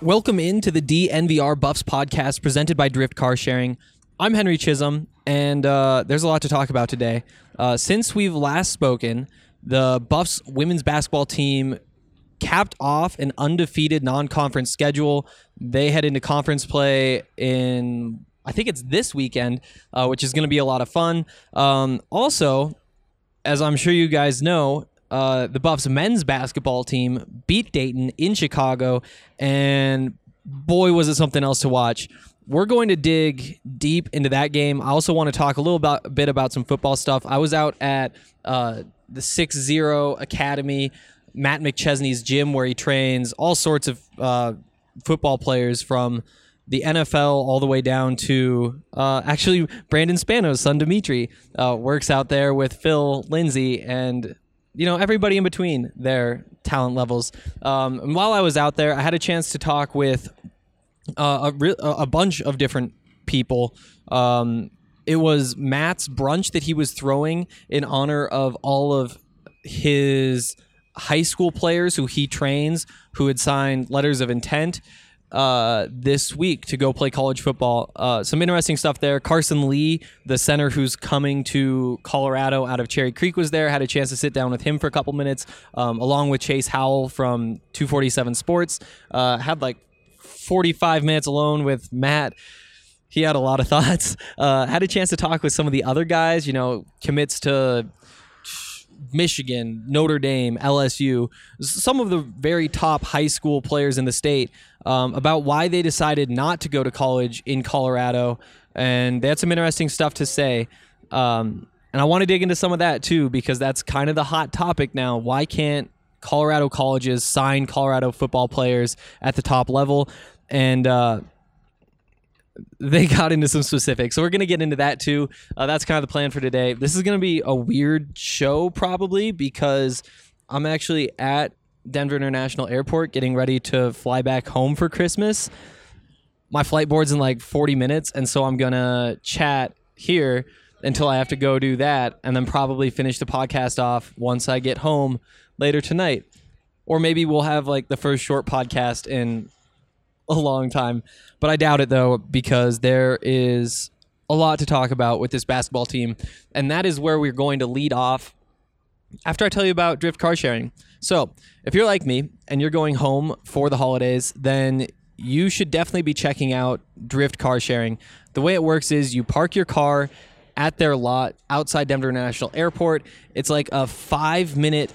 Welcome into the DNVR Buffs podcast presented by Drift Car Sharing. I'm Henry Chisholm, and uh, there's a lot to talk about today. Uh, since we've last spoken, the Buffs women's basketball team capped off an undefeated non-conference schedule. They head into conference play in I think it's this weekend, uh, which is going to be a lot of fun. Um, also, as I'm sure you guys know, uh, the Buffs men's basketball team beat Dayton in Chicago, and boy, was it something else to watch. We're going to dig deep into that game. I also want to talk a little about, a bit about some football stuff. I was out at uh, the 6 0 Academy, Matt McChesney's gym where he trains all sorts of uh, football players from the NFL all the way down to uh, actually Brandon Spano's son Dimitri uh, works out there with Phil Lindsay and you know everybody in between their talent levels. Um, and while I was out there, I had a chance to talk with uh, a, re- a bunch of different people. Um, it was Matt's brunch that he was throwing in honor of all of his high school players who he trains who had signed letters of intent uh, this week to go play college football. Uh, some interesting stuff there. Carson Lee, the center who's coming to Colorado out of Cherry Creek, was there. Had a chance to sit down with him for a couple minutes, um, along with Chase Howell from 247 Sports. Uh, had like 45 minutes alone with Matt. He had a lot of thoughts. Uh, had a chance to talk with some of the other guys. You know, commits to Michigan, Notre Dame, LSU, some of the very top high school players in the state um, about why they decided not to go to college in Colorado. And they had some interesting stuff to say. Um, and I want to dig into some of that too, because that's kind of the hot topic now. Why can't Colorado colleges sign Colorado football players at the top level? And, uh, they got into some specifics. So we're going to get into that too. Uh, that's kind of the plan for today. This is going to be a weird show probably because I'm actually at Denver International Airport getting ready to fly back home for Christmas. My flight board's in like 40 minutes, and so I'm going to chat here until I have to go do that and then probably finish the podcast off once I get home later tonight. Or maybe we'll have like the first short podcast in a long time. But I doubt it though, because there is a lot to talk about with this basketball team. And that is where we're going to lead off after I tell you about drift car sharing. So, if you're like me and you're going home for the holidays, then you should definitely be checking out drift car sharing. The way it works is you park your car at their lot outside Denver International Airport. It's like a five minute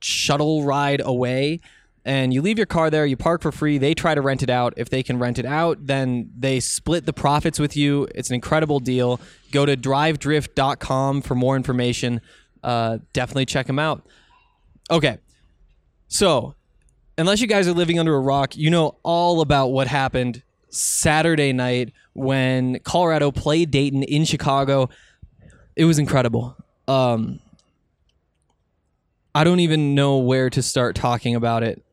shuttle ride away and you leave your car there you park for free they try to rent it out. If they can rent it out then they split the profits with you. It's an incredible deal. Go to drivedrift.com for more information. Uh, definitely check them out. Okay. So unless you guys are living under a rock you know all about what happened saturday night when colorado played dayton in chicago. It was incredible. Um, I don't even know where to start talking about it.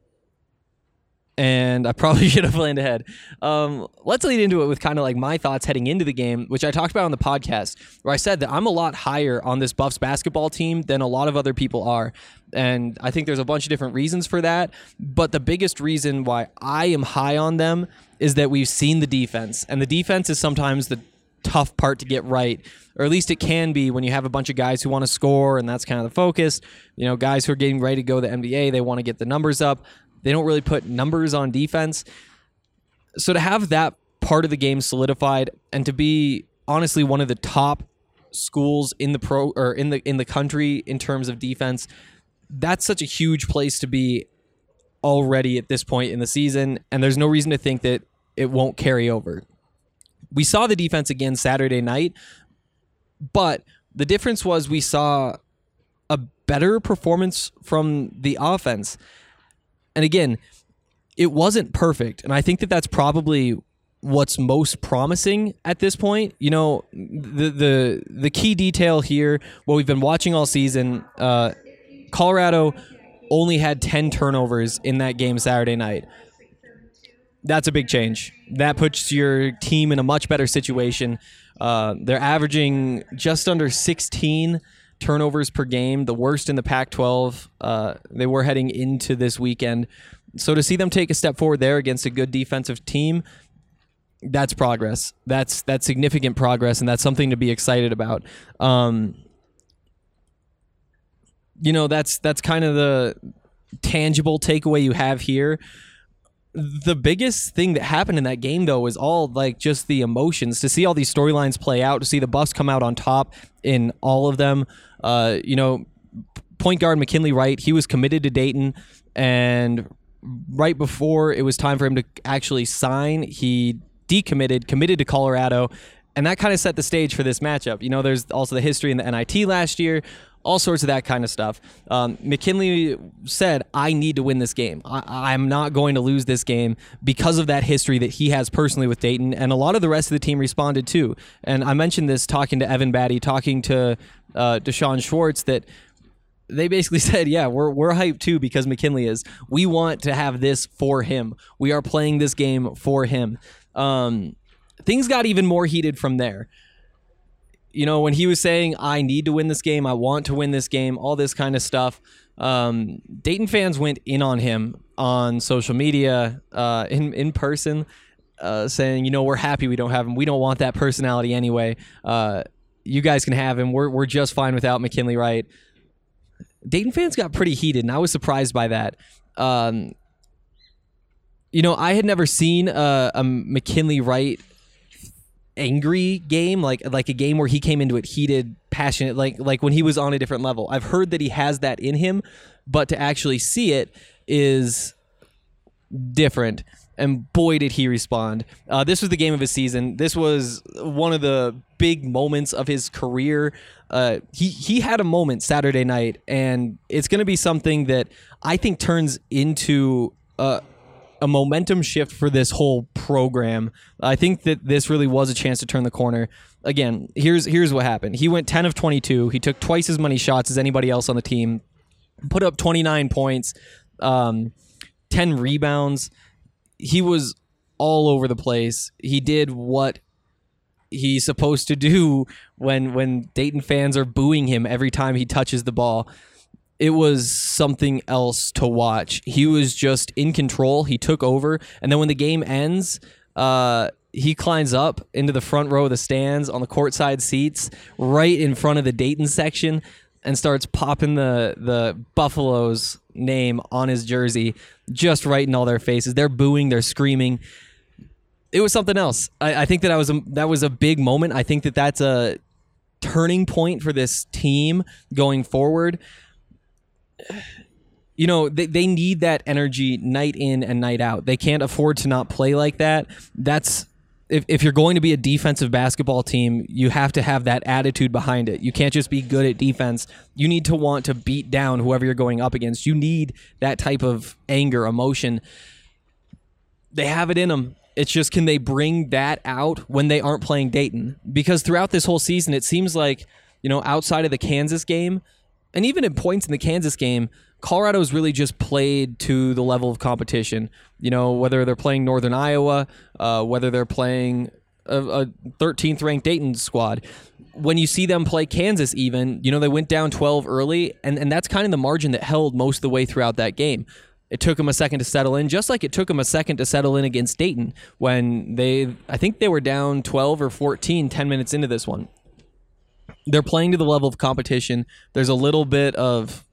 And I probably should have planned ahead. Um, let's lead into it with kind of like my thoughts heading into the game, which I talked about on the podcast, where I said that I'm a lot higher on this Buffs basketball team than a lot of other people are. And I think there's a bunch of different reasons for that. But the biggest reason why I am high on them is that we've seen the defense. And the defense is sometimes the tough part to get right, or at least it can be when you have a bunch of guys who want to score, and that's kind of the focus. You know, guys who are getting ready to go to the NBA, they want to get the numbers up. They don't really put numbers on defense. So to have that part of the game solidified and to be honestly one of the top schools in the pro or in the in the country in terms of defense, that's such a huge place to be already at this point in the season and there's no reason to think that it won't carry over. We saw the defense again Saturday night, but the difference was we saw a better performance from the offense. And again, it wasn't perfect, and I think that that's probably what's most promising at this point. You know, the the the key detail here, what we've been watching all season, uh, Colorado only had 10 turnovers in that game Saturday night. That's a big change. That puts your team in a much better situation. Uh, they're averaging just under 16 turnovers per game, the worst in the Pac 12. Uh, they were heading into this weekend. So to see them take a step forward there against a good defensive team, that's progress. That's that's significant progress, and that's something to be excited about. Um, you know, that's that's kind of the tangible takeaway you have here. The biggest thing that happened in that game, though, was all like just the emotions to see all these storylines play out, to see the Buffs come out on top in all of them. Uh, you know, point guard McKinley Wright, he was committed to Dayton, and right before it was time for him to actually sign, he decommitted, committed to Colorado, and that kind of set the stage for this matchup. You know, there's also the history in the NIT last year, all sorts of that kind of stuff. Um, McKinley said, I need to win this game. I- I'm not going to lose this game because of that history that he has personally with Dayton. And a lot of the rest of the team responded too. And I mentioned this talking to Evan Battey, talking to uh, D'Shawn Schwartz, that they basically said, "Yeah, we're we're hyped too because McKinley is. We want to have this for him. We are playing this game for him." Um, things got even more heated from there. You know, when he was saying, "I need to win this game. I want to win this game," all this kind of stuff. Um, Dayton fans went in on him on social media, uh, in in person, uh, saying, "You know, we're happy we don't have him. We don't want that personality anyway. Uh, you guys can have him. We're we're just fine without McKinley Wright." Dayton fans got pretty heated, and I was surprised by that. Um, you know, I had never seen a, a McKinley Wright angry game, like like a game where he came into it heated, passionate, like like when he was on a different level. I've heard that he has that in him, but to actually see it is different. And boy, did he respond. Uh, this was the game of his season. This was one of the big moments of his career. Uh, he he had a moment Saturday night, and it's going to be something that I think turns into a, a momentum shift for this whole program. I think that this really was a chance to turn the corner. Again, here's here's what happened. He went 10 of 22. He took twice as many shots as anybody else on the team. Put up 29 points, um, 10 rebounds he was all over the place. He did what he's supposed to do when when Dayton fans are booing him every time he touches the ball. It was something else to watch. He was just in control. He took over, and then when the game ends, uh, he climbs up into the front row of the stands on the courtside seats, right in front of the Dayton section, and starts popping the the Buffaloes name on his jersey, just right in all their faces. They're booing, they're screaming. It was something else. I, I think that I was a, that was a big moment. I think that that's a turning point for this team going forward. You know, they, they need that energy night in and night out. They can't afford to not play like that. That's if, if you're going to be a defensive basketball team, you have to have that attitude behind it. You can't just be good at defense. You need to want to beat down whoever you're going up against. You need that type of anger, emotion. They have it in them. It's just can they bring that out when they aren't playing Dayton? Because throughout this whole season, it seems like, you know, outside of the Kansas game, and even at points in the Kansas game, Colorado's really just played to the level of competition. You know, whether they're playing Northern Iowa, uh, whether they're playing a, a 13th ranked Dayton squad. When you see them play Kansas, even, you know, they went down 12 early, and, and that's kind of the margin that held most of the way throughout that game. It took them a second to settle in, just like it took them a second to settle in against Dayton when they, I think they were down 12 or 14 10 minutes into this one they're playing to the level of competition. There's a little bit of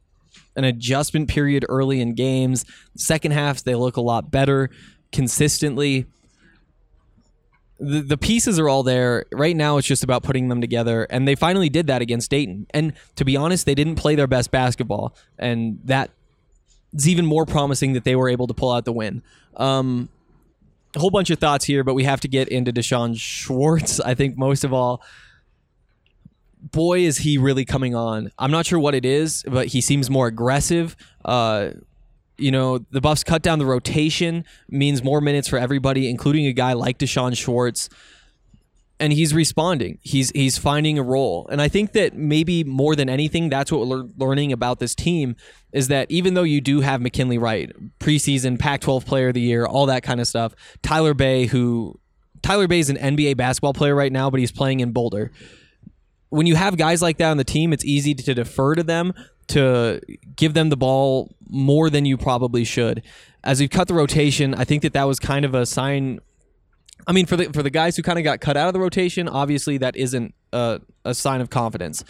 an adjustment period early in games. Second half, they look a lot better consistently. The, the pieces are all there. Right now, it's just about putting them together. And they finally did that against Dayton. And to be honest, they didn't play their best basketball. And that is even more promising that they were able to pull out the win. Um, a whole bunch of thoughts here, but we have to get into D'Shawn Schwartz. I think most of all, boy, is he really coming on. I'm not sure what it is, but he seems more aggressive. Uh, you know, the Buffs cut down the rotation means more minutes for everybody, including a guy like D'Shawn Schwartz. And he's responding. He's he's finding a role. And I think that maybe more than anything, that's what we're learning about this team is that even though you do have McKinley Wright, preseason Pac-12 Player of the Year, all that kind of stuff, Tyler Bey, who Tyler Bey is an NBA basketball player right now, but he's playing in Boulder when you have guys like that on the team, it's easy to defer to them to give them the ball more than you probably should. As we've cut the rotation, I think that that was kind of a sign. I mean, for the for the guys who kind of got cut out of the rotation, obviously that isn't a, a sign of confidence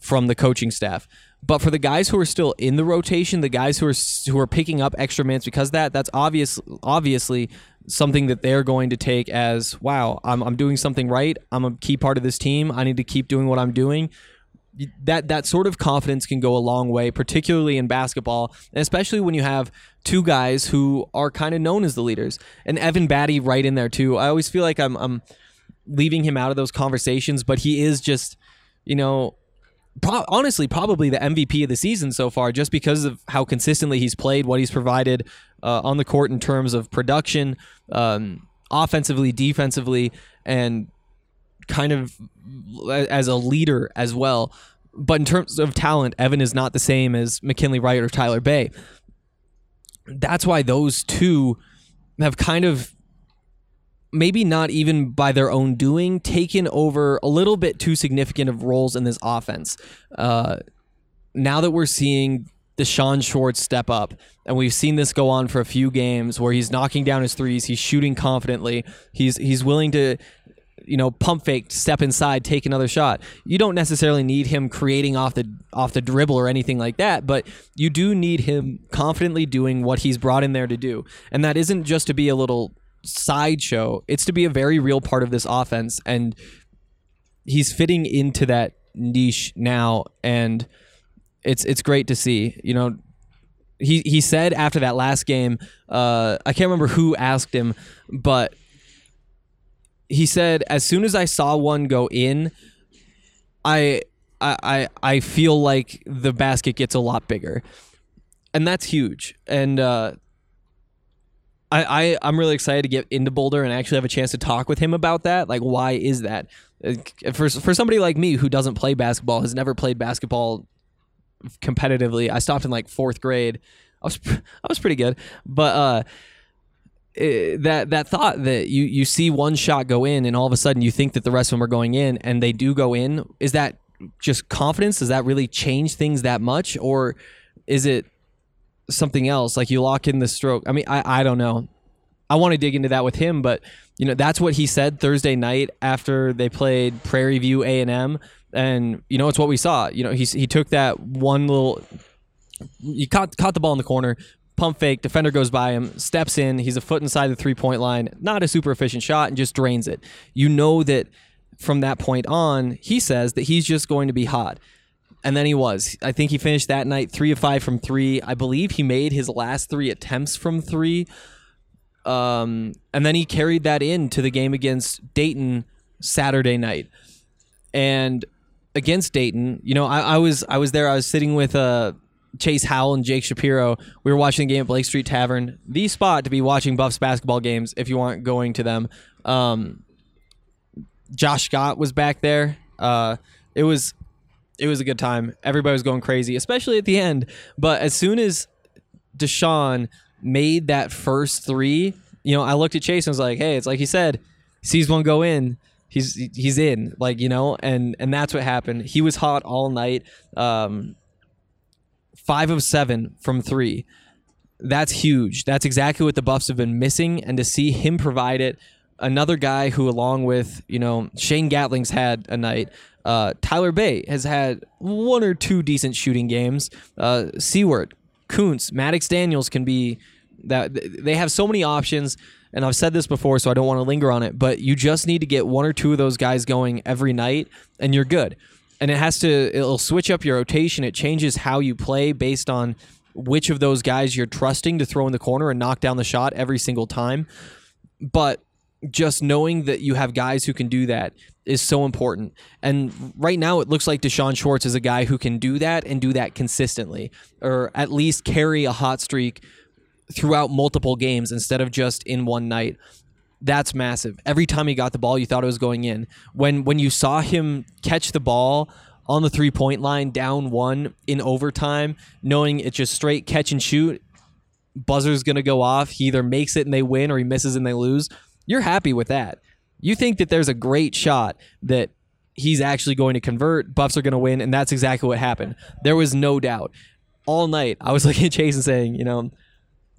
from the coaching staff. But for the guys who are still in the rotation, the guys who are who are picking up extra minutes because that that's obvious obviously something that they're going to take as wow, I'm I'm doing something right. I'm a key part of this team. I need to keep doing what I'm doing. That that sort of confidence can go a long way, particularly in basketball, and especially when you have two guys who are kind of known as the leaders. And Evan Battey right in there too. I always feel like I'm I'm leaving him out of those conversations, but he is just, you know, pro- honestly probably the MVP of the season so far, just because of how consistently he's played, what he's provided uh, on the court in terms of production, um, offensively, defensively, and kind of as a leader as well. But in terms of talent, Evan is not the same as McKinley Wright or Tyler Bey. That's why those two have kind of maybe not even by their own doing, taken over a little bit too significant of roles in this offense. Uh, now that we're seeing D'Shawn Schwartz step up, and we've seen this go on for a few games where he's knocking down his threes, he's shooting confidently, he's he's willing to you know pump fake step inside take another shot you don't necessarily need him creating off the off the dribble or anything like that but you do need him confidently doing what he's brought in there to do and that isn't just to be a little sideshow. It's to be a very real part of this offense, and he's fitting into that niche now, and it's it's great to see. You know, he he said after that last game, uh, I can't remember who asked him, but he said as soon as I saw one go in, I I I feel like the basket gets a lot bigger, and that's huge. And uh, I, I I'm really excited to get into Boulder and actually have a chance to talk with him about that. Like, why is that? For for somebody like me who doesn't play basketball, has never played basketball competitively. I stopped in like fourth grade. I was I was pretty good, but uh, it, that that thought that you you see one shot go in and all of a sudden you think that the rest of them are going in and they do go in. Is that just confidence? Does that really change things that much, or is it something else. Like you lock in the stroke. I mean, I, I don't know. I want to dig into that with him, but you know that's what he said Thursday night after they played Prairie View A and M, and you know it's what we saw. You know he he took that one little, he caught caught the ball in the corner, pump fake, defender goes by him, steps in, he's a foot inside the three point line, not a super efficient shot, and just drains it. You know that from that point on, he says that he's just going to be hot and then he was. I think he finished that night three of five from three. I believe he made his last three attempts from three. Um, and then he carried that into the game against Dayton Saturday night. And against Dayton, you know, I, I was I was there. I was sitting with uh, Chase Howell and Jake Shapiro. We were watching the game at Blake Street Tavern, the spot to be watching Buffs basketball games if you aren't going to them. Um, Josh Scott was back there. Uh, it was it was a good time. Everybody was going crazy, especially at the end. But as soon as D'Shawn made that first three, you know, I looked at Chase and was like, "Hey, it's like he said, sees one go in, he's he's in." Like you know, and and that's what happened. He was hot all night. Um, five of seven from three. That's huge. That's exactly what the Buffs have been missing, and to see him provide it another guy who, along with you know Shane Gatling's had a night. Uh, Tyler Bey has had one or two decent shooting games. Uh, Seward, Maddox Daniels can be that they have so many options. And I've said this before, so I don't want to linger on it, but you just need to get one or two of those guys going every night, and you're good. And it has to, it'll switch up your rotation. It changes how you play based on which of those guys you're trusting to throw in the corner and knock down the shot every single time. But just knowing that you have guys who can do that is so important. And right now, it looks like D'Shawn Schwartz is a guy who can do that and do that consistently, or at least carry a hot streak throughout multiple games instead of just in one night. That's massive. Every time he got the ball, you thought it was going in. When when you saw him catch the ball on the three point line, down one in overtime, knowing it's just straight catch and shoot, buzzer's gonna go off. He either makes it and they win, or he misses and they lose. You're happy with that. You think that there's a great shot that he's actually going to convert, Buffs are going to win, and that's exactly what happened. There was no doubt. All night, I was looking at Chase and saying, you know,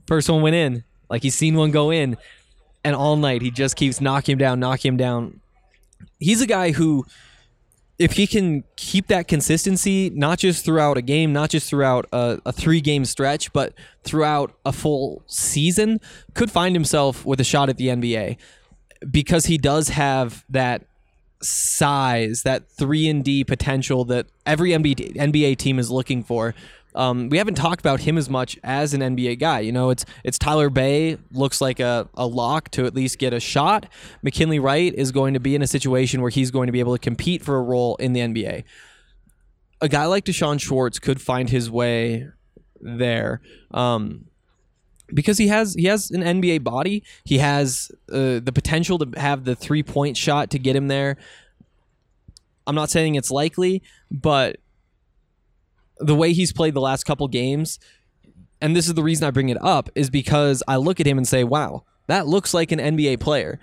first one went in, like he's seen one go in, and all night he just keeps knocking him down, knocking him down. He's a guy who, if he can keep that consistency, not just throughout a game, not just throughout a, a three game stretch, but throughout a full season, could find himself with a shot at the NBA because he does have that size, that three and D potential that every NBA, NBA team is looking for. Um, we haven't talked about him as much as an NBA guy. You know, it's it's Tyler Bey looks like a, a lock to at least get a shot. McKinley Wright is going to be in a situation where he's going to be able to compete for a role in the NBA. A guy like D'Shawn Schwartz could find his way there. Um, because he has he has an NBA body. He has uh, the potential to have the three point shot to get him there. I'm not saying it's likely, but the way he's played the last couple games, and this is the reason I bring it up, is because I look at him and say, "Wow, that looks like an NBA player."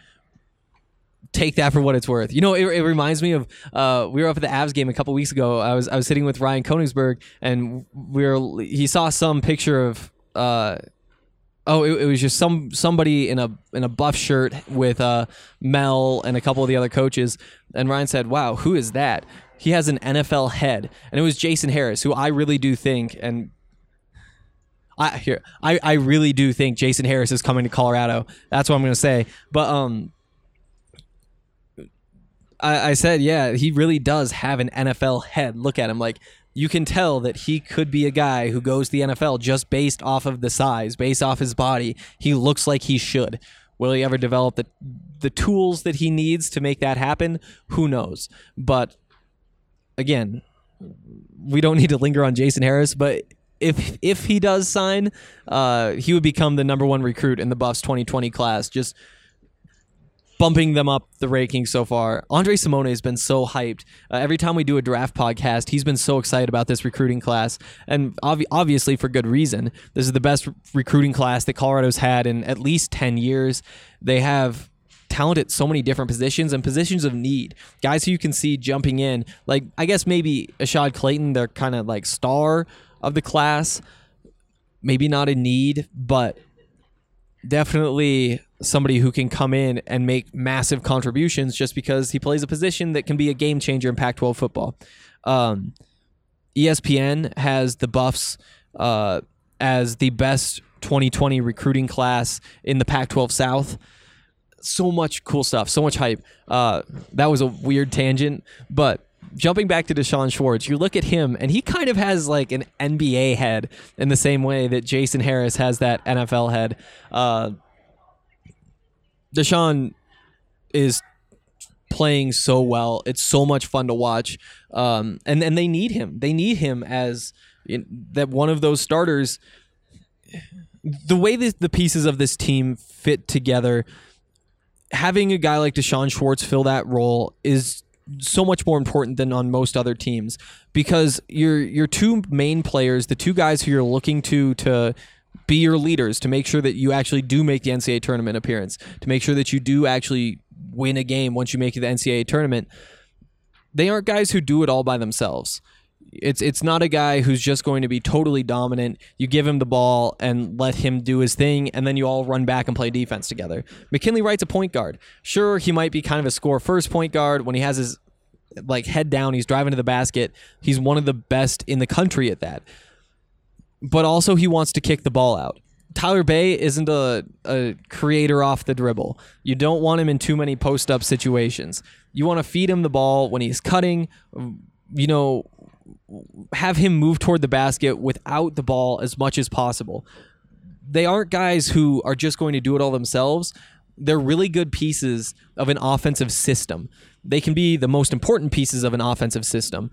Take that for what it's worth. You know, it, it reminds me of uh, we were up at the Avs game a couple weeks ago. I was I was sitting with Ryan Koenigsberg, and we were he saw some picture of. Uh, Oh, it, it, was just some somebody in a in a buff shirt with uh, Mel and a couple of the other coaches. And Ryan said, "Wow, who is that?" He has an NFL head, and it was Jason Harris, who I really do think and. I here I, I really do think Jason Harris is coming to Colorado. That's what I'm gonna say. But um I, I said, yeah, he really does have an NFL head. Look at him like you can tell that he could be a guy who goes the NFL just based off of the size, based off his body. He looks like he should. Will he ever develop the the tools that he needs to make that happen? Who knows? But again, we don't need to linger on Jason Harris, but if if he does sign, uh, he would become the number one recruit in the Buffs 2020 class. Just bumping them up the rankings so far. Andre Simone has been so hyped. Uh, every time we do a draft podcast, he's been so excited about this recruiting class, and ob- obviously for good reason. This is the best recruiting class that Colorado's had in at least 10 years. They have talent at so many different positions and positions of need. Guys who you can see jumping in, like I guess maybe Ashaad Clayton, they're kind of like star of the class. Maybe not a need, but definitely somebody who can come in and make massive contributions just because he plays a position that can be a game changer in Pac 12 football. Um, ESPN has the Buffs uh, as the best 2020 recruiting class in the Pac 12 South. So much cool stuff, so much hype. Uh, that was a weird tangent, but jumping back to D'Shawn Schwartz, you look at him and he kind of has like an NBA head in the same way that Jason Harris has that NFL head. Uh, D'Shawn is playing so well. It's so much fun to watch. Um, and and they need him. They need him as in, that one of those starters. The way that the pieces of this team fit together, having a guy like D'Shawn Schwartz fill that role is so much more important than on most other teams because your your two main players, the two guys who you're looking to to be your leaders to make sure that you actually do make the NCAA tournament appearance, to make sure that you do actually win a game once you make the NCAA tournament. They aren't guys who do it all by themselves. It's it's not a guy who's just going to be totally dominant. You give him the ball and let him do his thing, and then you all run back and play defense together. McKinley Wright's a point guard. Sure, he might be kind of a score first point guard when he has his like head down. He's driving to the basket. He's one of the best in the country at that. But also, he wants to kick the ball out. Tyler Bey isn't a, a creator off the dribble. You don't want him in too many post up situations. You want to feed him the ball when he's cutting, you know, have him move toward the basket without the ball as much as possible. They aren't guys who are just going to do it all themselves. They're really good pieces of an offensive system. They can be the most important pieces of an offensive system.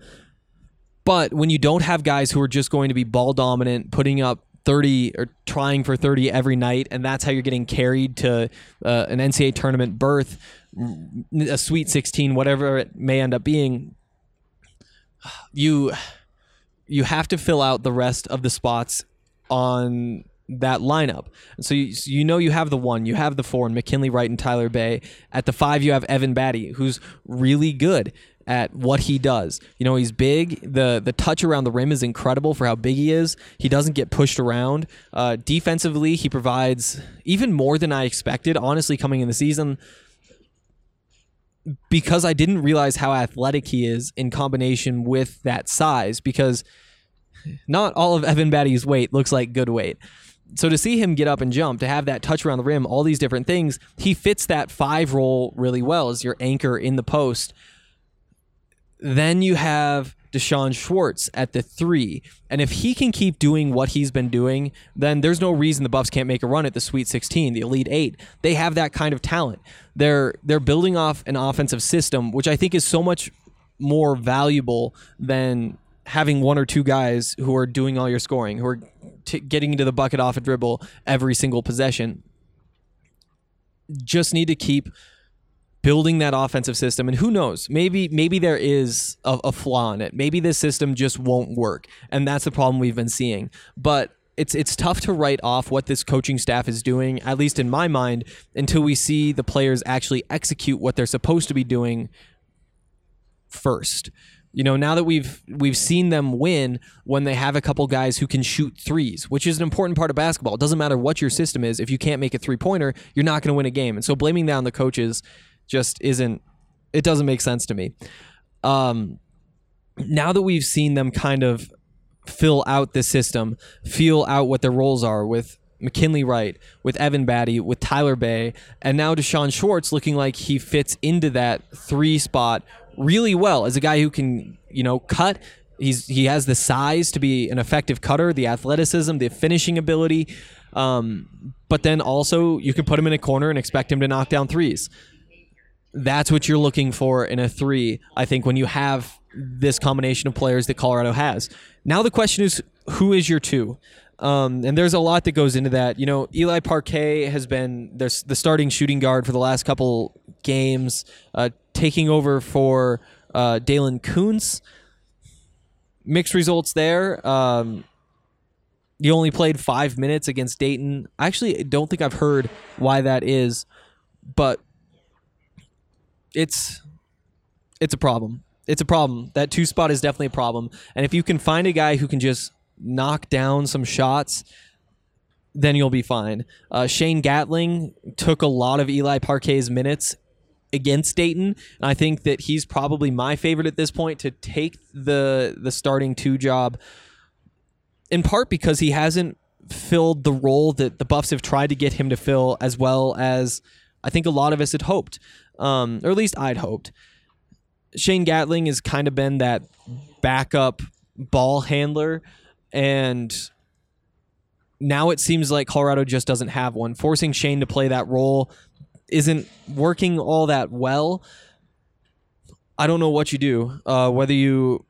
But when you don't have guys who are just going to be ball dominant, putting up 30 or trying for 30 every night, and that's how you're getting carried to uh, an NCAA tournament berth, a Sweet 16, whatever it may end up being, you you have to fill out the rest of the spots on that lineup. So you, so you know you have the one, you have the four, and McKinley Wright and Tyler Bey. At the five, you have Evan Battey, who's really good at what he does. You know, he's big. the The touch around the rim is incredible for how big he is. He doesn't get pushed around. Uh, defensively, he provides even more than I expected. Honestly, coming in the season, because I didn't realize how athletic he is in combination with that size. Because not all of Evan Battey's weight looks like good weight. So to see him get up and jump, to have that touch around the rim, all these different things, he fits that five role really well as your anchor in the post. Then you have D'Shawn Schwartz at the three. And if he can keep doing what he's been doing, then there's no reason the Buffs can't make a run at the Sweet 16, the Elite Eight. They have that kind of talent. They're they're building off an offensive system, which I think is so much more valuable than having one or two guys who are doing all your scoring, who are t- getting into the bucket off a dribble every single possession. Just need to keep building that offensive system and who knows maybe maybe there is a, a, flaw in it. Maybe this system just won't work and that's the problem we've been seeing. But it's it's tough to write off what this coaching staff is doing at least in my mind until we see the players actually execute what they're supposed to be doing first. You know now that we've we've seen them win when they have a couple guys who can shoot threes which is an important part of basketball. It doesn't matter what your system is if you can't make a three pointer you're not going to win a game. And so blaming that on the coaches just isn't it doesn't make sense to me. Um, now that we've seen them kind of fill out the system, feel out what their roles are with McKinley Wright, with Evan Battey, with Tyler Bey, and now D'Shawn Schwartz looking like he fits into that three spot really well as a guy who can, you know, cut. He's he has the size to be an effective cutter, the athleticism, the finishing ability. Um, but then also you can put him in a corner and expect him to knock down threes that's what you're looking for in a three. I think when you have this combination of players that Colorado has. Now the question is, who is your two? Um, and there's a lot that goes into that. You know, Eli Parquet has been the starting shooting guard for the last couple games, uh, taking over for uh, Daylen Kountz. Mixed results there. Um, he only played five minutes against Dayton. I actually don't think I've heard why that is, but it's it's a problem. It's a problem. That two spot is definitely a problem. And if you can find a guy who can just knock down some shots, then you'll be fine. Uh, Shane Gatling took a lot of Eli Parquet's minutes against Dayton, and I think that he's probably my favorite at this point to take the the starting two job. In part because he hasn't filled the role that the Buffs have tried to get him to fill as well as I think a lot of us had hoped um, or at least I'd hoped. Shane Gatling has kind of been that backup ball handler, and now it seems like Colorado just doesn't have one. Forcing Shane to play that role isn't working all that well. I don't know what you do. Uh, whether you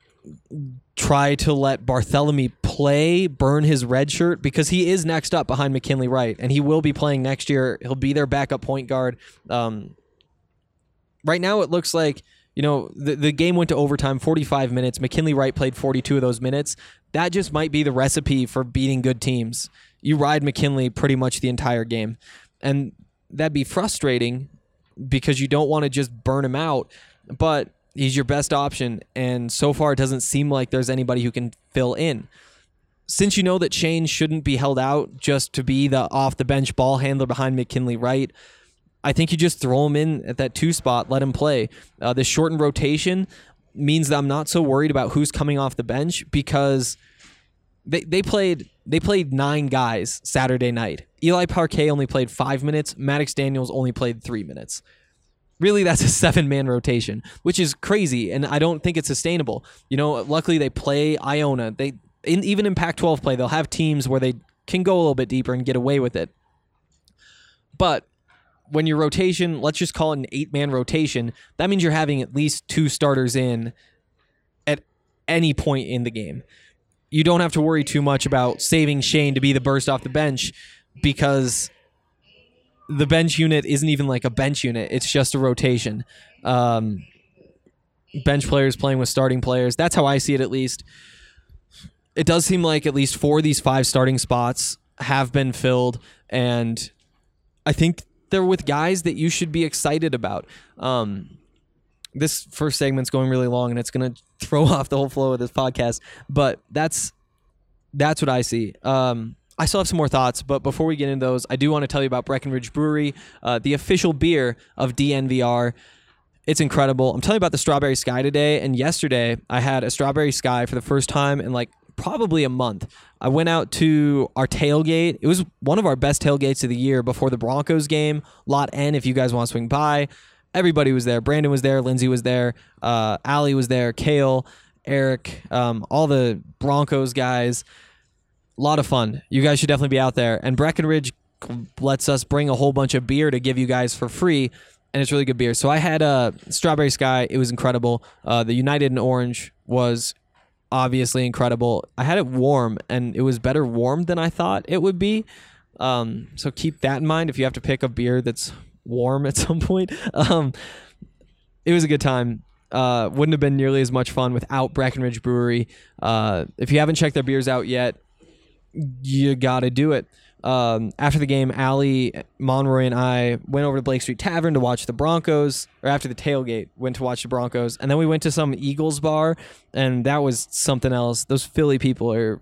try to let Barthelemy play, burn his red shirt, because he is next up behind McKinley Wright, and he will be playing next year. He'll be their backup point guard. Um, right now it looks like you know the, the game went to overtime 45 minutes. Mckinley wright played 42 of those minutes. That just might be the recipe for beating good teams. You ride mckinley pretty much the entire game. And that'd be frustrating because you don't want to just burn him out but he's your best option. And so far it doesn't seem like there's anybody who can fill in. Since you know that shane shouldn't be held out just to be the off the bench ball handler behind mckinley wright I think you just throw him in at that two spot, let him play. Uh, the shortened rotation, means that I'm not so worried about who's coming off the bench because they they played they played nine guys Saturday night. Eli Parquet only played five minutes. Maddox Daniels only played three minutes. Really, that's a seven man rotation, which is crazy, and I don't think it's sustainable. You know, luckily they play Iona. They in, even in Pac-12 play, they'll have teams where they can go a little bit deeper and get away with it. But when your rotation, let's just call it an eight man rotation, that means you're having at least two starters in at any point in the game. You don't have to worry too much about saving Shane to be the burst off the bench because the bench unit isn't even like a bench unit, it's just a rotation. Um, bench players playing with starting players. That's how I see it, at least. It does seem like at least four of these five starting spots have been filled, and I think they're with guys that you should be excited about. Um, this first segment's going really long, and it's going to throw off the whole flow of this podcast. But that's that's what I see. Um, I still have some more thoughts, but before we get into those, I do want to tell you about Breckenridge Brewery, uh, the official beer of DNVR. It's incredible. I'm telling you about the Strawberry Sky today, and yesterday I had a Strawberry Sky for the first time in like probably a month. I went out to our tailgate. It was one of our best tailgates of the year before the Broncos game. Lot N, if you guys want to swing by. Everybody was there. Brandon was there. Lindsay was there. Uh, Allie was there. Kale, Eric, um, all the Broncos guys. A lot of fun. You guys should definitely be out there. And Breckenridge lets us bring a whole bunch of beer to give you guys for free. And it's really good beer. So I had uh, Strawberry Sky. It was incredible. Uh, the United and Orange was obviously incredible. I had it warm, and it was better warm than I thought it would be. Um, so keep that in mind if you have to pick a beer that's warm at some point. Um, it was a good time. Uh, wouldn't have been nearly as much fun without Breckenridge Brewery. Uh, if you haven't checked their beers out yet, you got to do it. Um, after the game, Allie, Monroy, and I went over to Blake Street Tavern to watch the Broncos, or after the tailgate, went to watch the Broncos. And then we went to some Eagles bar, and that was something else. Those Philly people are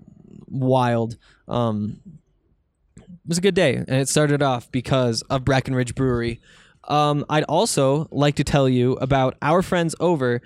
wild. Um, it was a good day, and it started off because of Breckenridge Brewery. Um, I'd also like to tell you about our friends over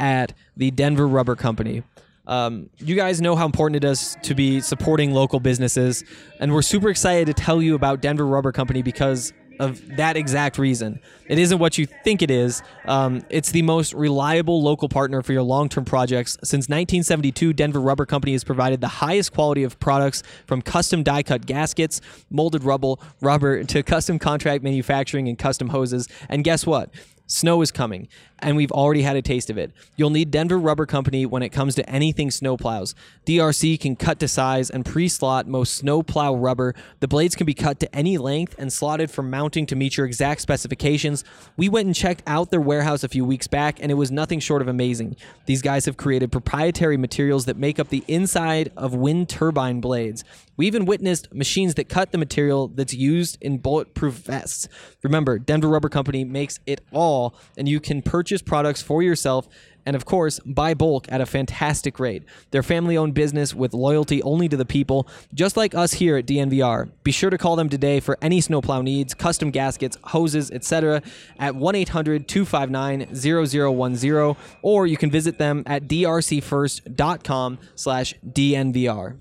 at the Denver Rubber Company. Um, you guys know how important it is to be supporting local businesses, and we're super excited to tell you about Denver Rubber Company because of that exact reason. It isn't what you think it is. Um, it's the most reliable local partner for your long term projects. Since 1972, Denver Rubber Company has provided the highest quality of products from custom die cut gaskets, molded rubber, rubber to custom contract manufacturing and custom hoses. And guess what? Snow is coming, and we've already had a taste of it. You'll need Denver Rubber Company when it comes to anything snowplows. DRC can cut to size and pre slot most snowplow rubber. The blades can be cut to any length and slotted for mounting to meet your exact specifications. We went and checked out their warehouse a few weeks back, and it was nothing short of amazing. These guys have created proprietary materials that make up the inside of wind turbine blades. We even witnessed machines that cut the material that's used in bulletproof vests. Remember, Denver Rubber Company makes it all, and you can purchase products for yourself and, of course, buy bulk at a fantastic rate. They're family owned business with loyalty only to the people, just like us here at DNVR. Be sure to call them today for any snowplow needs, custom gaskets, hoses, etc. at 1 800 259 0010, or you can visit them at drcfirst.com slash DNVR.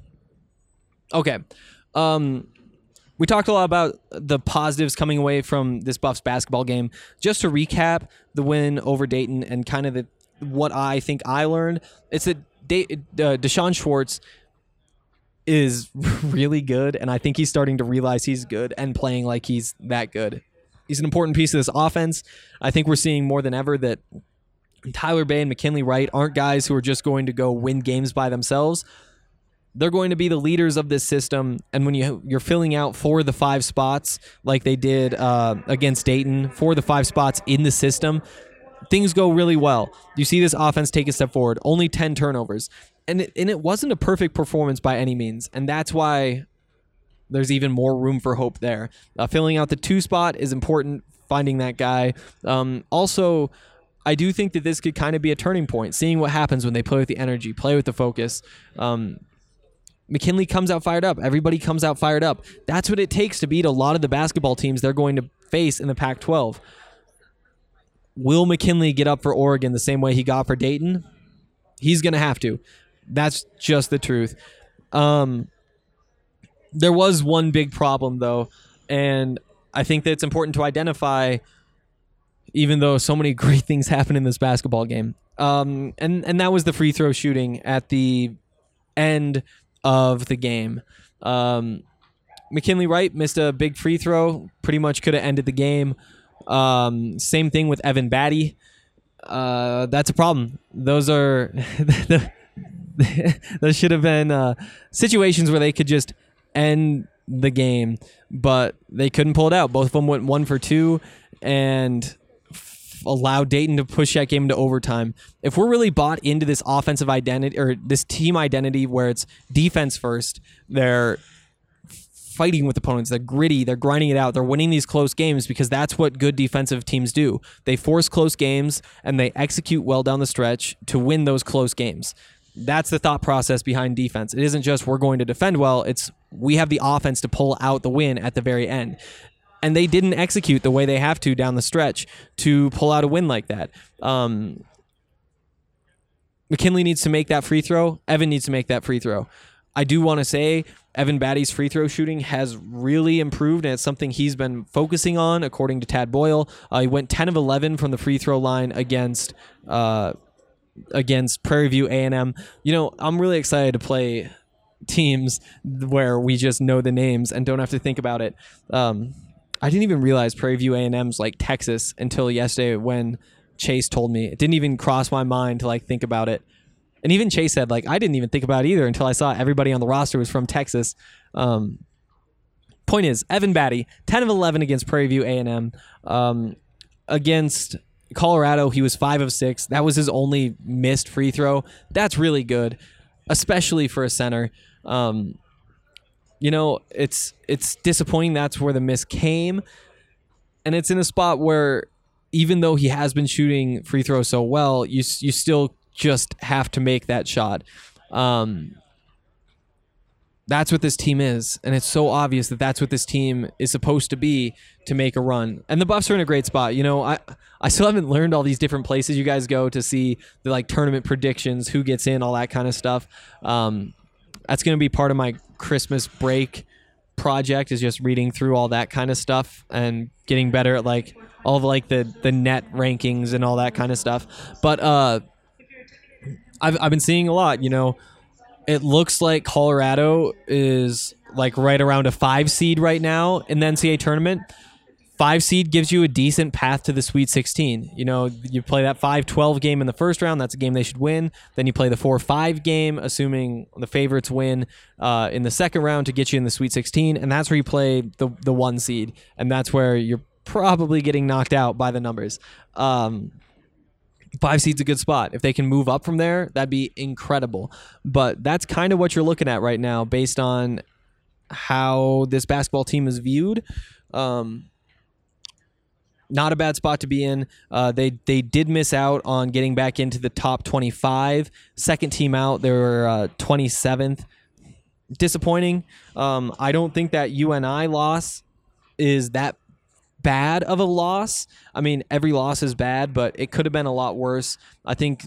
Okay. Um, we talked a lot about the positives coming away from this Buffs basketball game. Just to recap the win over Dayton and kind of the what I think I learned, it's that De- uh, D'Shawn Schwartz is really good, and I think he's starting to realize he's good and playing like he's that good. He's an important piece of this offense. I think we're seeing more than ever that Tyler Bey and McKinley Wright aren't guys who are just going to go win games by themselves they're going to be the leaders of this system. And when you you're filling out for the five spots like they did uh, against Dayton for the five spots in the system, things go really well. You see this offense take a step forward. Only ten turnovers, and it, and it wasn't a perfect performance by any means, and that's why there's even more room for hope there. Uh, filling out the two spot is important. Finding that guy. Um, also. I do think that this could kind of be a turning point, seeing what happens when they play with the energy, play with the focus. Um, McKinley comes out fired up. Everybody comes out fired up. That's what it takes to beat a lot of the basketball teams they're going to face in the Pac 12. will McKinley get up for Oregon the same way he got for Dayton? He's going to have to. That's just the truth. Um, there was one big problem though, and I think that it's important to identify even though so many great things happen in this basketball game. Um, and and that was the free throw shooting at the end of the game. Um, McKinley Wright missed a big free throw, pretty much could have ended the game. Um, same thing with Evan Battey. Uh, that's a problem. Those are those should have been uh, situations where they could just end the game, but they couldn't pull it out. Both of them went one for two, and allowed Dayton to push that game into overtime. If we're really bought into this offensive identity or this team identity where it's defense first, they're fighting with opponents. They're gritty. They're grinding it out. They're winning these close games because that's what good defensive teams do. They force close games and they execute well down the stretch to win those close games. That's the thought process behind defense. It isn't just we're going to defend well, it's we have the offense to pull out the win at the very end and they didn't execute the way they have to down the stretch to pull out a win like that. Um, McKinley needs to make that free throw. Evan needs to make that free throw. I do want to say Evan Battey's free throw shooting has really improved, and it's something he's been focusing on, according to Tad Boyle. Uh, he went 10 of 11 from the free throw line against uh, against Prairie View A&M. You know, I'm really excited to play teams where we just know the names and don't have to think about it. Um, I didn't even realize Prairie View A&M's like Texas until yesterday when Chase told me. It didn't even cross my mind to like think about it. And even Chase said like I didn't even think about it either until I saw everybody on the roster was from Texas. Um, point is, Evan Battey, 10 of 11 against Prairie View A&M. Um, against Colorado, he was 5 of 6. That was his only missed free throw. That's really good, especially for a center. Um, you know, it's it's disappointing that's where the miss came. And it's in a spot where even though he has been shooting free throws so well, you you still just have to make that shot. Um, that's what this team is, and it's so obvious that that's what this team is supposed to be to make a run. And the Buffs are in a great spot. You know, I I still haven't learned all these different places you guys go to see the like tournament predictions, who gets in, all that kind of stuff. Um, that's going to be part of my Christmas break project is just reading through all that kind of stuff and getting better at like all of like the the net rankings and all that kind of stuff. But uh I've I've been seeing a lot, you know, it looks like Colorado is like right around a 5 seed right now in the NCAA tournament five seed gives you a decent path to the Sweet 16. You know, you play that 5 12 game in the first round. That's a game they should win. Then you play the 4 5 game, assuming the favorites win uh, in the second round to get you in the Sweet 16. And that's where you play the, the one seed. And that's where you're probably getting knocked out by the numbers. Um, five seed's a good spot. If they can move up from there, that'd be incredible. But that's kind of what you're looking at right now based on how this basketball team is viewed. Um, not a bad spot to be in. Uh, they they did miss out on getting back into the top 25. Second team out, they were uh, 27th. Disappointing. Um, I don't think that UNI loss is that bad of a loss. I mean, every loss is bad, but it could have been a lot worse. I think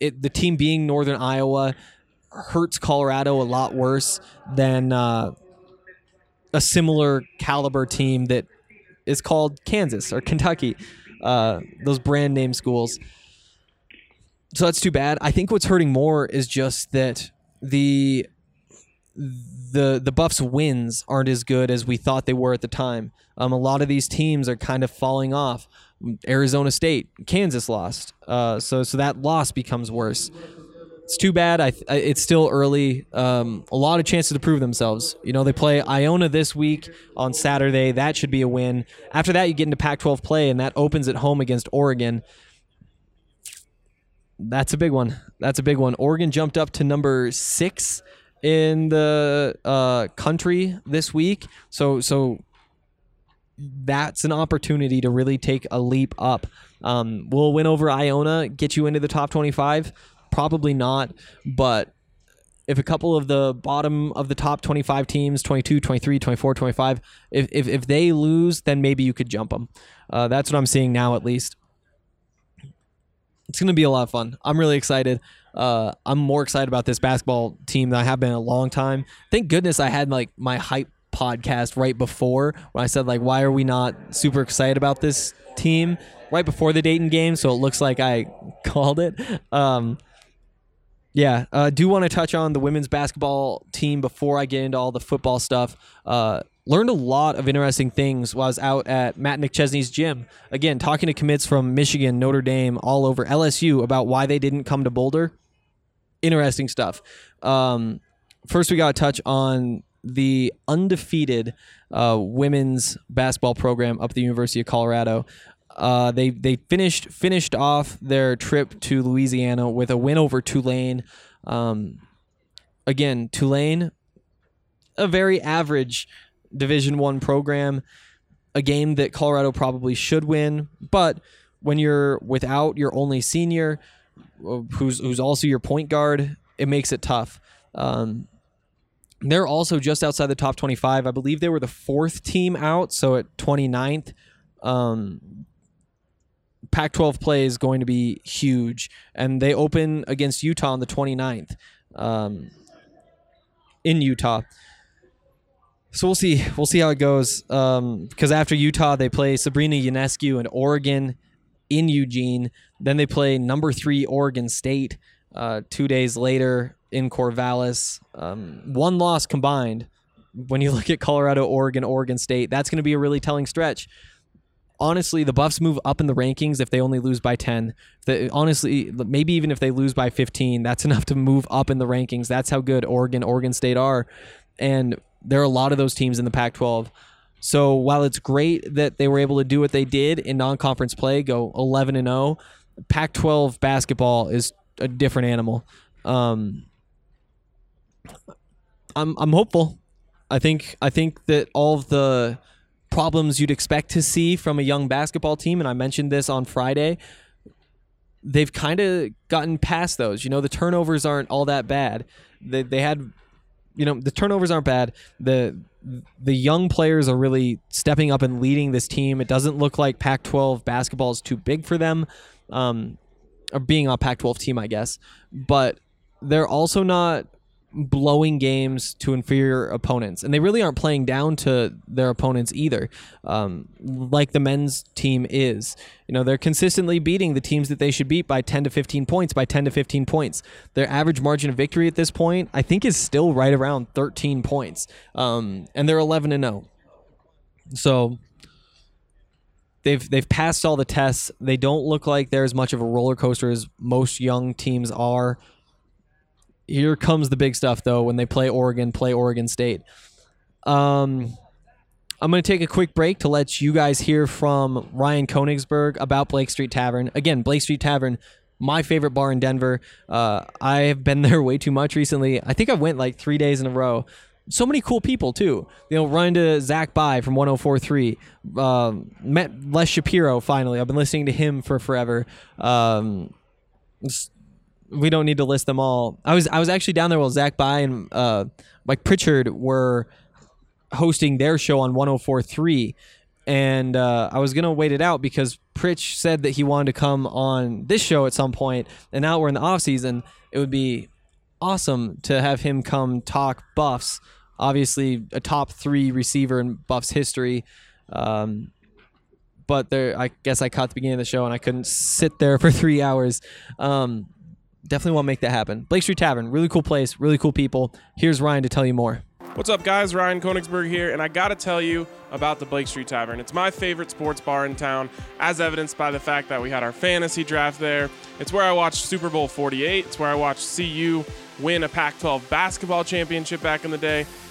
it, the team being Northern Iowa hurts Colorado a lot worse than uh, a similar caliber team that is called Kansas or Kentucky, uh, those brand name schools. So that's too bad. I think what's hurting more is just that the the the Buffs wins aren't as good as we thought they were at the time. Um, a lot of these teams are kind of falling off. Arizona State, Kansas lost, uh, so so that loss becomes worse it's too bad. I, it's still early. Um, a lot of chances to prove themselves. You know, they play Iona this week on Saturday. That should be a win. After that, you get into Pac-12 play, and that opens at home against Oregon. That's a big one. That's a big one. Oregon jumped up to number six in the uh, country this week. So so that's an opportunity to really take a leap up. Um, will win over Iona get you into the top 25? Probably not, but if a couple of the bottom of the top 25 teams 22 23 24 25 if, if, if they lose then maybe you could jump them uh, that's what i'm seeing now at least it's going to be a lot of fun. I'm really excited. Uh, I'm more excited about this basketball team than I have been in a long time. Thank goodness I had like my hype podcast right before when I said like, why are we not super excited about this team right before the Dayton game? So it looks like I called it. Um, yeah, uh, do want to touch on the women's basketball team before I get into all the football stuff. Uh, learned a lot of interesting things while I was out at Matt McChesney's gym. Again, talking to commits from Michigan, Notre Dame, all over LSU about why they didn't come to Boulder. Interesting stuff. Um, first, we got to touch on the undefeated uh, women's basketball program up at the University of Colorado. Uh, they they finished finished off their trip to Louisiana with a win over Tulane. Um, again, Tulane, a very average Division One program, a game that Colorado probably should win. But when you're without your only senior, uh, who's who's also your point guard, it makes it tough. Um, they're also just outside the top 25. I believe they were the fourth team out, so at 29th. Um, Pac 12 play is going to be huge, and they open against Utah on the 29th um, in Utah. So we'll see. We'll see how it goes. Um, because after Utah, they play Sabrina Ionescu and Oregon in Eugene. Then they play number three Oregon State uh, two days later in Corvallis. Um, one loss combined. When you look at Colorado, Oregon, Oregon State, that's going to be a really telling stretch. Honestly, the Buffs move up in the rankings if they only lose by 10. The, honestly, maybe even if they lose by 15, that's enough to move up in the rankings. That's how good Oregon, Oregon State are. And there are a lot of those teams in the Pac 12. So while it's great that they were able to do what they did in non conference play, go 11 and 0, Pac 12 basketball is a different animal. Um, I'm I'm hopeful. I think I think that all of the problems you'd expect to see from a young basketball team, and I mentioned this on Friday, they've kind of gotten past those. You know, the turnovers aren't all that bad. They they had, you know, the turnovers aren't bad. The the young players are really stepping up and leading this team. It doesn't look like Pac-12 basketball is too big for them, um, or being a Pac-12 team, I guess. But they're also not blowing games to inferior opponents, and they really aren't playing down to their opponents either, um, like the men's team is. You know, they're consistently beating the teams that they should beat by 10 to 15 points, by 10 to 15 points. Their average margin of victory at this point, I think, is still right around 13 points, um, and they're 11 and 0. So they've they've passed all the tests. They don't look like they're as much of a roller coaster as most young teams are here comes the big stuff though when they play Oregon, play Oregon State. Um, I'm going to take a quick break to let you guys hear from Ryan Koenigsberg about Blake Street Tavern. Again, Blake Street Tavern, my favorite bar in Denver. Uh, I have been there way too much recently. I think I went like three days in a row. So many cool people too. You know, run to Zach Bye from 104.3. Um, met Les Shapiro finally. I've been listening to him for forever. Um, we don't need to list them all. I was I was actually down there while Zach Bye and uh, Mike Pritchard were hosting their show on 104.3 and uh, I was gonna wait it out because Pritch said that he wanted to come on this show at some point, and now we're in the off season. It would be awesome to have him come talk Buffs. Obviously, a top three receiver in Buffs history. Um, but there, I guess I caught the beginning of the show and I couldn't sit there for three hours. Um, definitely want to make that happen. Blake Street Tavern, really cool place, really cool people. Here's Ryan to tell you more. What's up, guys? Ryan Koenigsberg here, and I gotta tell you about the Blake Street Tavern. It's my favorite sports bar in town, as evidenced by the fact that we had our fantasy draft there. It's where I watched Super Bowl 48. It's where I watched CU win a Pac 12 basketball championship back in the day.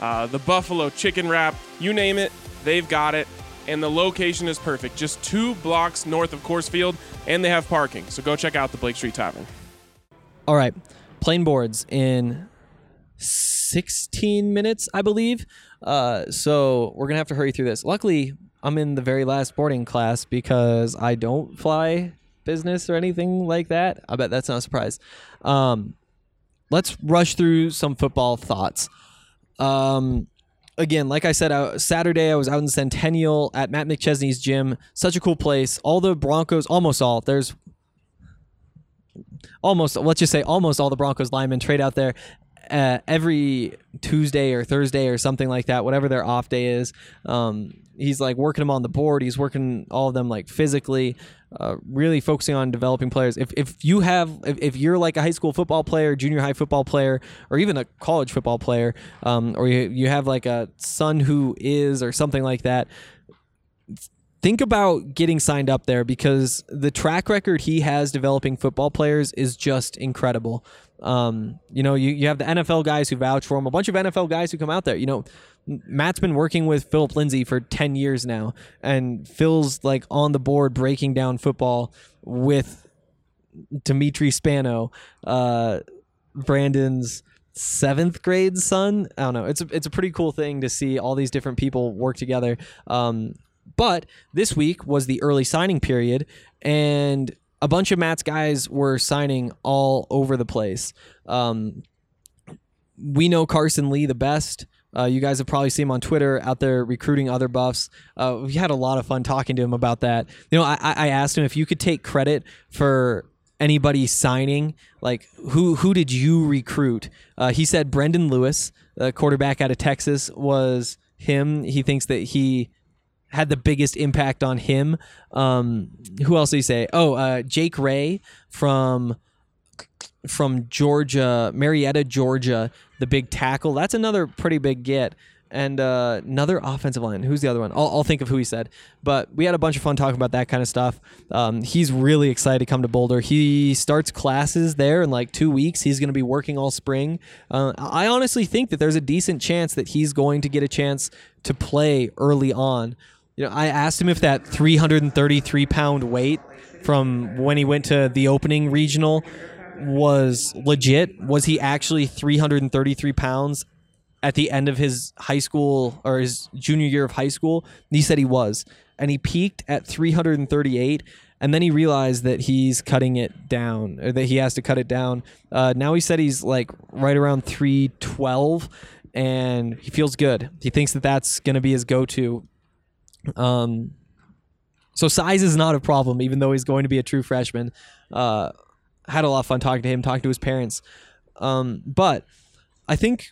uh, the buffalo chicken wrap, you name it, they've got it. And the location is perfect, just two blocks north of Coors Field, and they have parking. So go check out the Blake Street Tavern. All right. plane boards in 16 minutes, I believe. Uh, so we're gonna have to hurry through this. Luckily, I'm in the very last boarding class because I don't fly business or anything like that. I bet that's not a surprise. Um, let's rush through some football thoughts. Um, again, like I said, Saturday I was out in Centennial at Matt McChesney's gym. Such a cool place. All the Broncos, almost all. There's almost let's just say almost all the Broncos linemen trade out there uh, every Tuesday or Thursday or something like that, whatever their off day is. Um, he's like working them on the board. He's working all of them like physically, uh, really focusing on developing players. If, if you have, if, if you're like a high school football player, junior high football player, or even a college football player, um, or you, you have like a son who is or something like that, think about getting signed up there because the track record he has developing football players is just incredible. Um, you know, you, you have the NFL guys who vouch for him, a bunch of NFL guys who come out there. You know, Matt's been working with Phillip Lindsay for 10 years now, and Phil's like on the board breaking down football with Dimitri Spano, uh, Brandon's seventh grade son. I don't know. It's a, it's a pretty cool thing to see all these different people work together. Um, but this week was the early signing period, and a bunch of Matt's guys were signing all over the place. Um, we know Carson Lee the best. Uh, you guys have probably seen him on Twitter out there recruiting other buffs. Uh, we had a lot of fun talking to him about that. You know, I, I asked him if you could take credit for anybody signing. Like, who who did you recruit? Uh, he said Brendon Lewis, the quarterback out of Texas, was him. He thinks that he had the biggest impact on him. Um, who else did he say? Oh, uh, Jake Wray from from Georgia, Marietta, Georgia, the big tackle. That's another pretty big get. And uh, another offensive line. Who's the other one? I'll, I'll think of who he said. But we had a bunch of fun talking about that kind of stuff. Um, he's really excited to come to Boulder. He starts classes there in like two weeks. He's going to be working all spring. Uh, I honestly think that there's a decent chance that he's going to get a chance to play early on. You know, I asked him if that 333 pound weight from when he went to the opening regional was legit. Was he actually 333 pounds at the end of his high school or his junior year of high school? He said he was. And he peaked at 338. And then he realized that he's cutting it down, or that he has to cut it down. Uh, now he said he's like right around 312, and he feels good. He thinks that that's going to be his go to. Um, so size is not a problem, even though he's going to be a true freshman. Uh, had a lot of fun talking to him, talking to his parents. Um, but I think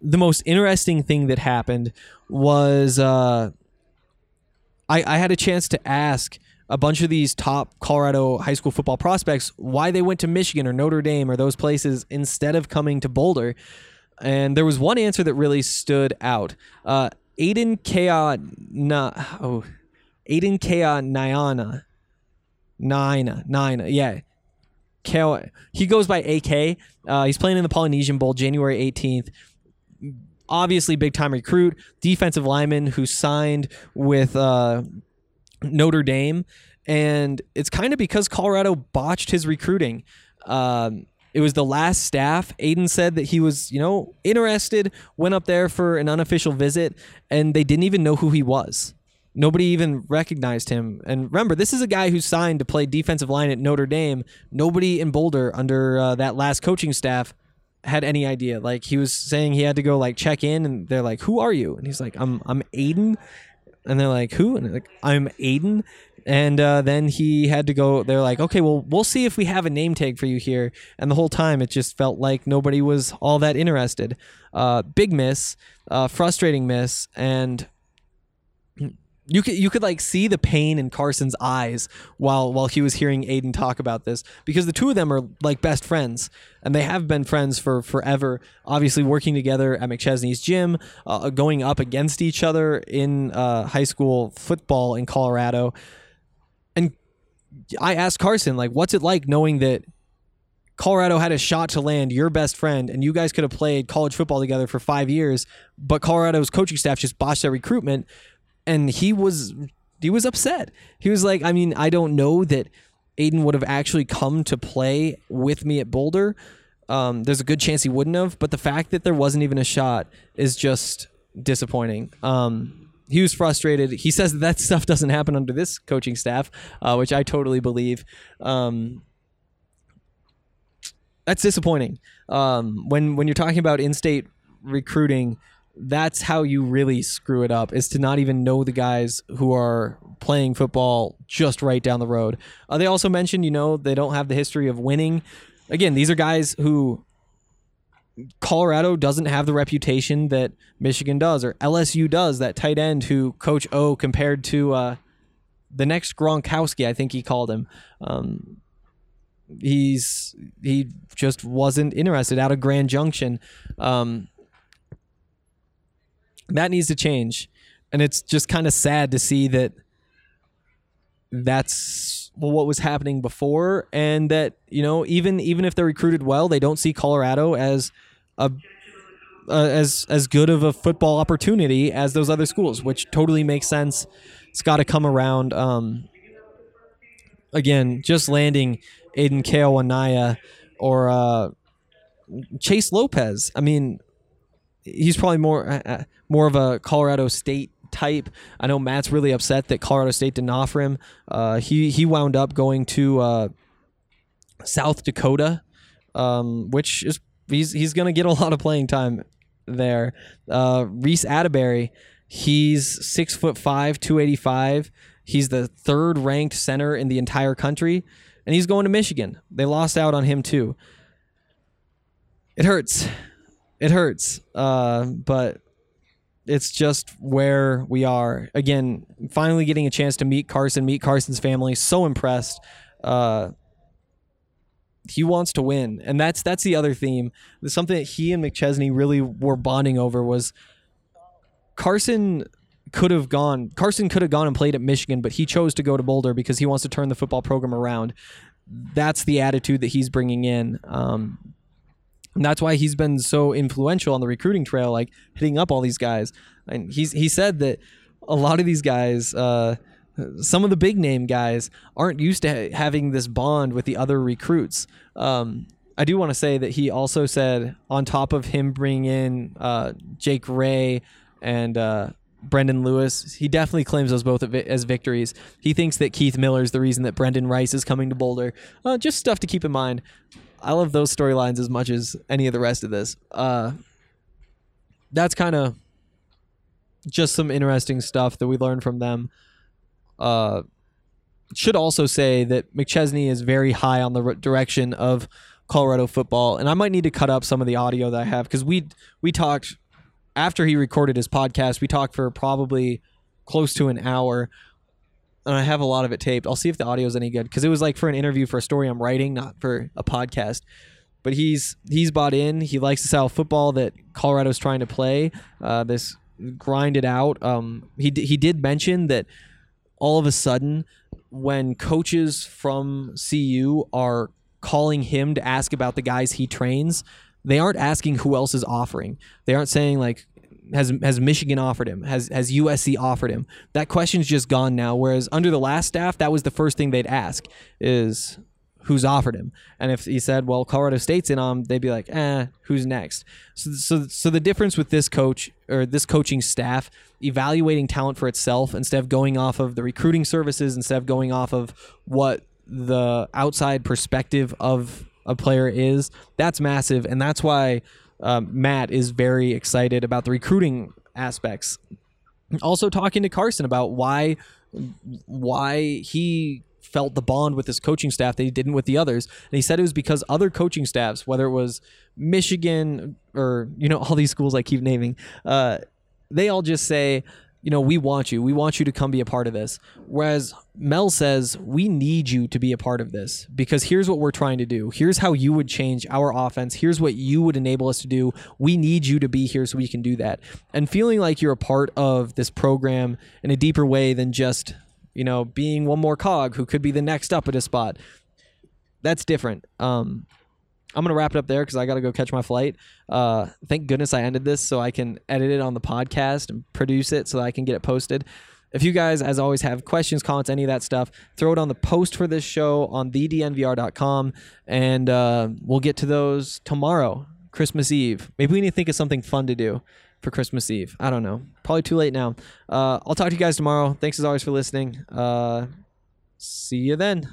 the most interesting thing that happened was uh, I, I had a chance to ask a bunch of these top Colorado high school football prospects why they went to Michigan or Notre Dame or those places instead of coming to Boulder. And there was one answer that really stood out. Uh, Aiden Kea na oh Aiden Kea Nyana Nina Nina yeah He goes by AK. Uh, he's playing in the Polynesian Bowl January 18th. Obviously, big time recruit, defensive lineman who signed with uh, Notre Dame. And it's kind of because Colorado botched his recruiting. Um, it was the last staff. Aiden said that he was, you know, interested, went up there for an unofficial visit, and they didn't even know who he was. Nobody even recognized him. And remember, this is a guy who signed to play defensive line at Notre Dame. Nobody in Boulder under uh, that last coaching staff had any idea. Like he was saying he had to go like check in and they're like, "Who are you?" And he's like, "I'm I'm Aiden." And they're like, "Who?" And like, "I'm Aiden." And uh, then he had to go. They're like, "Okay, well, we'll see if we have a name tag for you here." And the whole time, it just felt like nobody was all that interested. Uh, big miss, uh, frustrating miss, and you could you could like see the pain in Carson's eyes while while he was hearing Aiden talk about this because the two of them are like best friends and they have been friends for forever. Obviously, working together at McChesney's gym, uh, going up against each other in uh, high school football in Colorado. And I asked Carson like, "What's it like knowing that?" Colorado had a shot to land your best friend, and you guys could have played college football together for five years, but Colorado's coaching staff just botched their recruitment and he was he was upset. He was like, I mean, I don't know that Aiden would have actually come to play with me at Boulder, Um, there's a good chance he wouldn't have, but the fact that there wasn't even a shot is just disappointing. Um, he was frustrated. He says that, that stuff doesn't happen under this coaching staff, uh, which I totally believe. Um, that's disappointing. Um, when when you're talking about in-state recruiting, that's how you really screw it up. Is to not even know the guys who are playing football just right down the road. Uh, they also mentioned, you know, they don't have the history of winning. Again, these are guys who Colorado doesn't have the reputation that Michigan does or LSU does. That tight end who Coach O compared to uh, the next Gronkowski, I think he called him. Um, he's he just wasn't interested out of Grand Junction. Um, that needs to change, and it's just kind of sad to see that that's what was happening before, and that you know even even if they're recruited well, they don't see Colorado as a uh, as as good of a football opportunity as those other schools, which totally makes sense. It's got to come around. Um, again, just landing Aiden Keanaaina or uh, Chase Lopez. I mean, he's probably more uh, uh, more of a Colorado State type. I know Matt's really upset that Colorado State didn't offer him. Uh, he he wound up going to uh, South Dakota, um, which is he's he's gonna get a lot of playing time there. Uh, Reece Atteberry, he's six foot five, two eighty five. He's the third ranked center in the entire country, and he's going to Michigan. They lost out on him too. It hurts. It hurts. Uh, but it's just where we are. Again, finally getting a chance to meet Carson, meet Carson's family. So impressed. Uh, he wants to win, and that's that's the other theme. Something that he and McChesney really were bonding over was Carson could have gone. Carson could have gone and played at Michigan, but he chose to go to Boulder because he wants to turn the football program around. That's the attitude that he's bringing in. Um, and that's why he's been so influential on the recruiting trail, like hitting up all these guys. And he's he said that a lot of these guys, uh, some of the big name guys, aren't used to ha- having this bond with the other recruits. Um, I do want to say that he also said, on top of him bringing in uh, Jake Wray and uh, Brendon Lewis, he definitely claims those both as victories. He thinks that Keith Miller is the reason that Brenden Rice is coming to Boulder. Uh, just stuff to keep in mind. I love those storylines as much as any of the rest of this. Uh, that's kind of just some interesting stuff that we learned from them. Uh, should also say that McChesney is very high on the r- direction of Colorado football, and I might need to cut up some of the audio that I have because we we talked after he recorded his podcast. We talked for probably close to an hour and I have a lot of it taped. I'll see if the audio is any good because it was like for an interview for a story I'm writing, not for a podcast. But he's he's bought in. He likes the style of football that Colorado's trying to play. Uh, this grind it out. Um, he he did mention that all of a sudden when coaches from CU are calling him to ask about the guys he trains, they aren't asking who else is offering. They aren't saying like has has Michigan offered him? Has has USC offered him? That question's just gone now. Whereas under the last staff, that was the first thing they'd ask is who's offered him. And if he said, "Well, Colorado State's in on," they'd be like, "Eh, who's next?" So so so the difference with this coach or this coaching staff evaluating talent for itself instead of going off of the recruiting services, instead of going off of what the outside perspective of a player is, that's massive, and that's why um, Matt is very excited about the recruiting aspects. Also talking to Carson about why why he felt the bond with his coaching staff that he didn't with the others. And he said it was because other coaching staffs, whether it was Michigan or you know all these schools I keep naming, uh, they all just say, you know, we want you. We want you to come be a part of this. Whereas Mel says, we need you to be a part of this because here's what we're trying to do. Here's how you would change our offense. Here's what you would enable us to do. We need you to be here so we can do that. And feeling like you're a part of this program in a deeper way than just, you know, being one more cog who could be the next up at a spot. That's different. Um, I'm gonna wrap it up there because I gotta go catch my flight. Uh, thank goodness I ended this so I can edit it on the podcast and produce it so that I can get it posted. if you guys, as always, have questions, comments, any of that stuff, throw it on the post for this show on thednvr.com, and uh, we'll get to those tomorrow, Christmas Eve. Maybe we need to think of something fun to do for Christmas Eve. I don't know. Probably too late now. Uh, I'll talk to you guys tomorrow. Thanks as always for listening. Uh, see you then.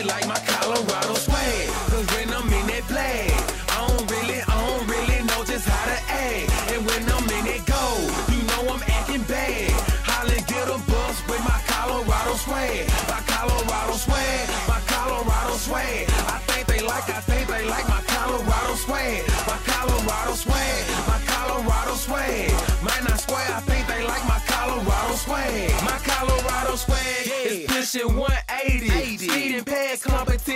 They like my Colorado swag. Cause when I'm in that flag, I don't really, I don't really know just how to act. And when I'm in that gold, you know I'm acting bad. Holla get a bus with my Colorado swag. My Colorado swag, my Colorado swag. I think they like, I think they like my Colorado swag. My Colorado swag, my Colorado swag. Man, I swear, I think they like my Colorado swag. My Colorado swag is pushing 180. Speeding past competition,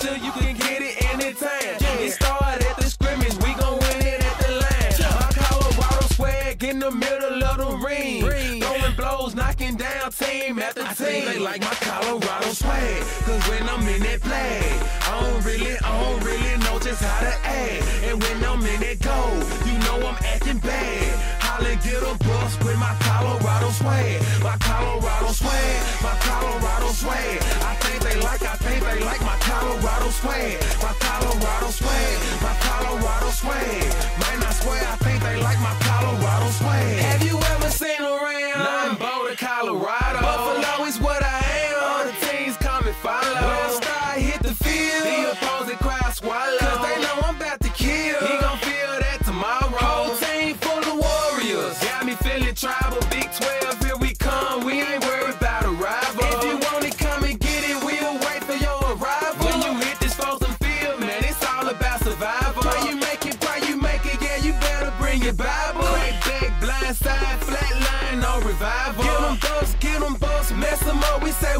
with you, can get it anytime. It started at the scrimmage, we gon' win it at the line. My Colorado swag in the middle of the ring. Throwing blows, knocking down team after team. They like my Colorado swag. Cause when I'm in that flag, I don't really, I don't really know just how to act. And when I'm in that gold, you know I'm acting bad. Holla, get a bus with my Colorado swag. My Colorado swag, my Colorado swag. I think they like, I think they like my Colorado swag. My Colorado swag, my Colorado swag. Man, I swear, I think they like my Colorado swag. Have you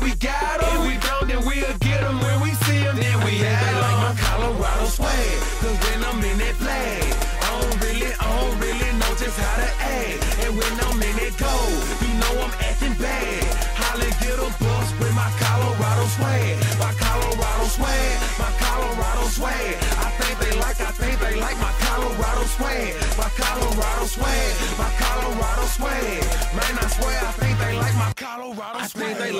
We got them. If we don't, then we'll get them when we see them. Then we have They like my Colorado swag. Cause when I'm in that flag, I don't really, I don't really know just how to act. And when I'm in that gold, you know I'm acting bad. Holla, get a bus with my Colorado swag. My Colorado swag, my Colorado swag. I think they like, I think they like my Colorado swag. My Colorado swag, my Colorado swag.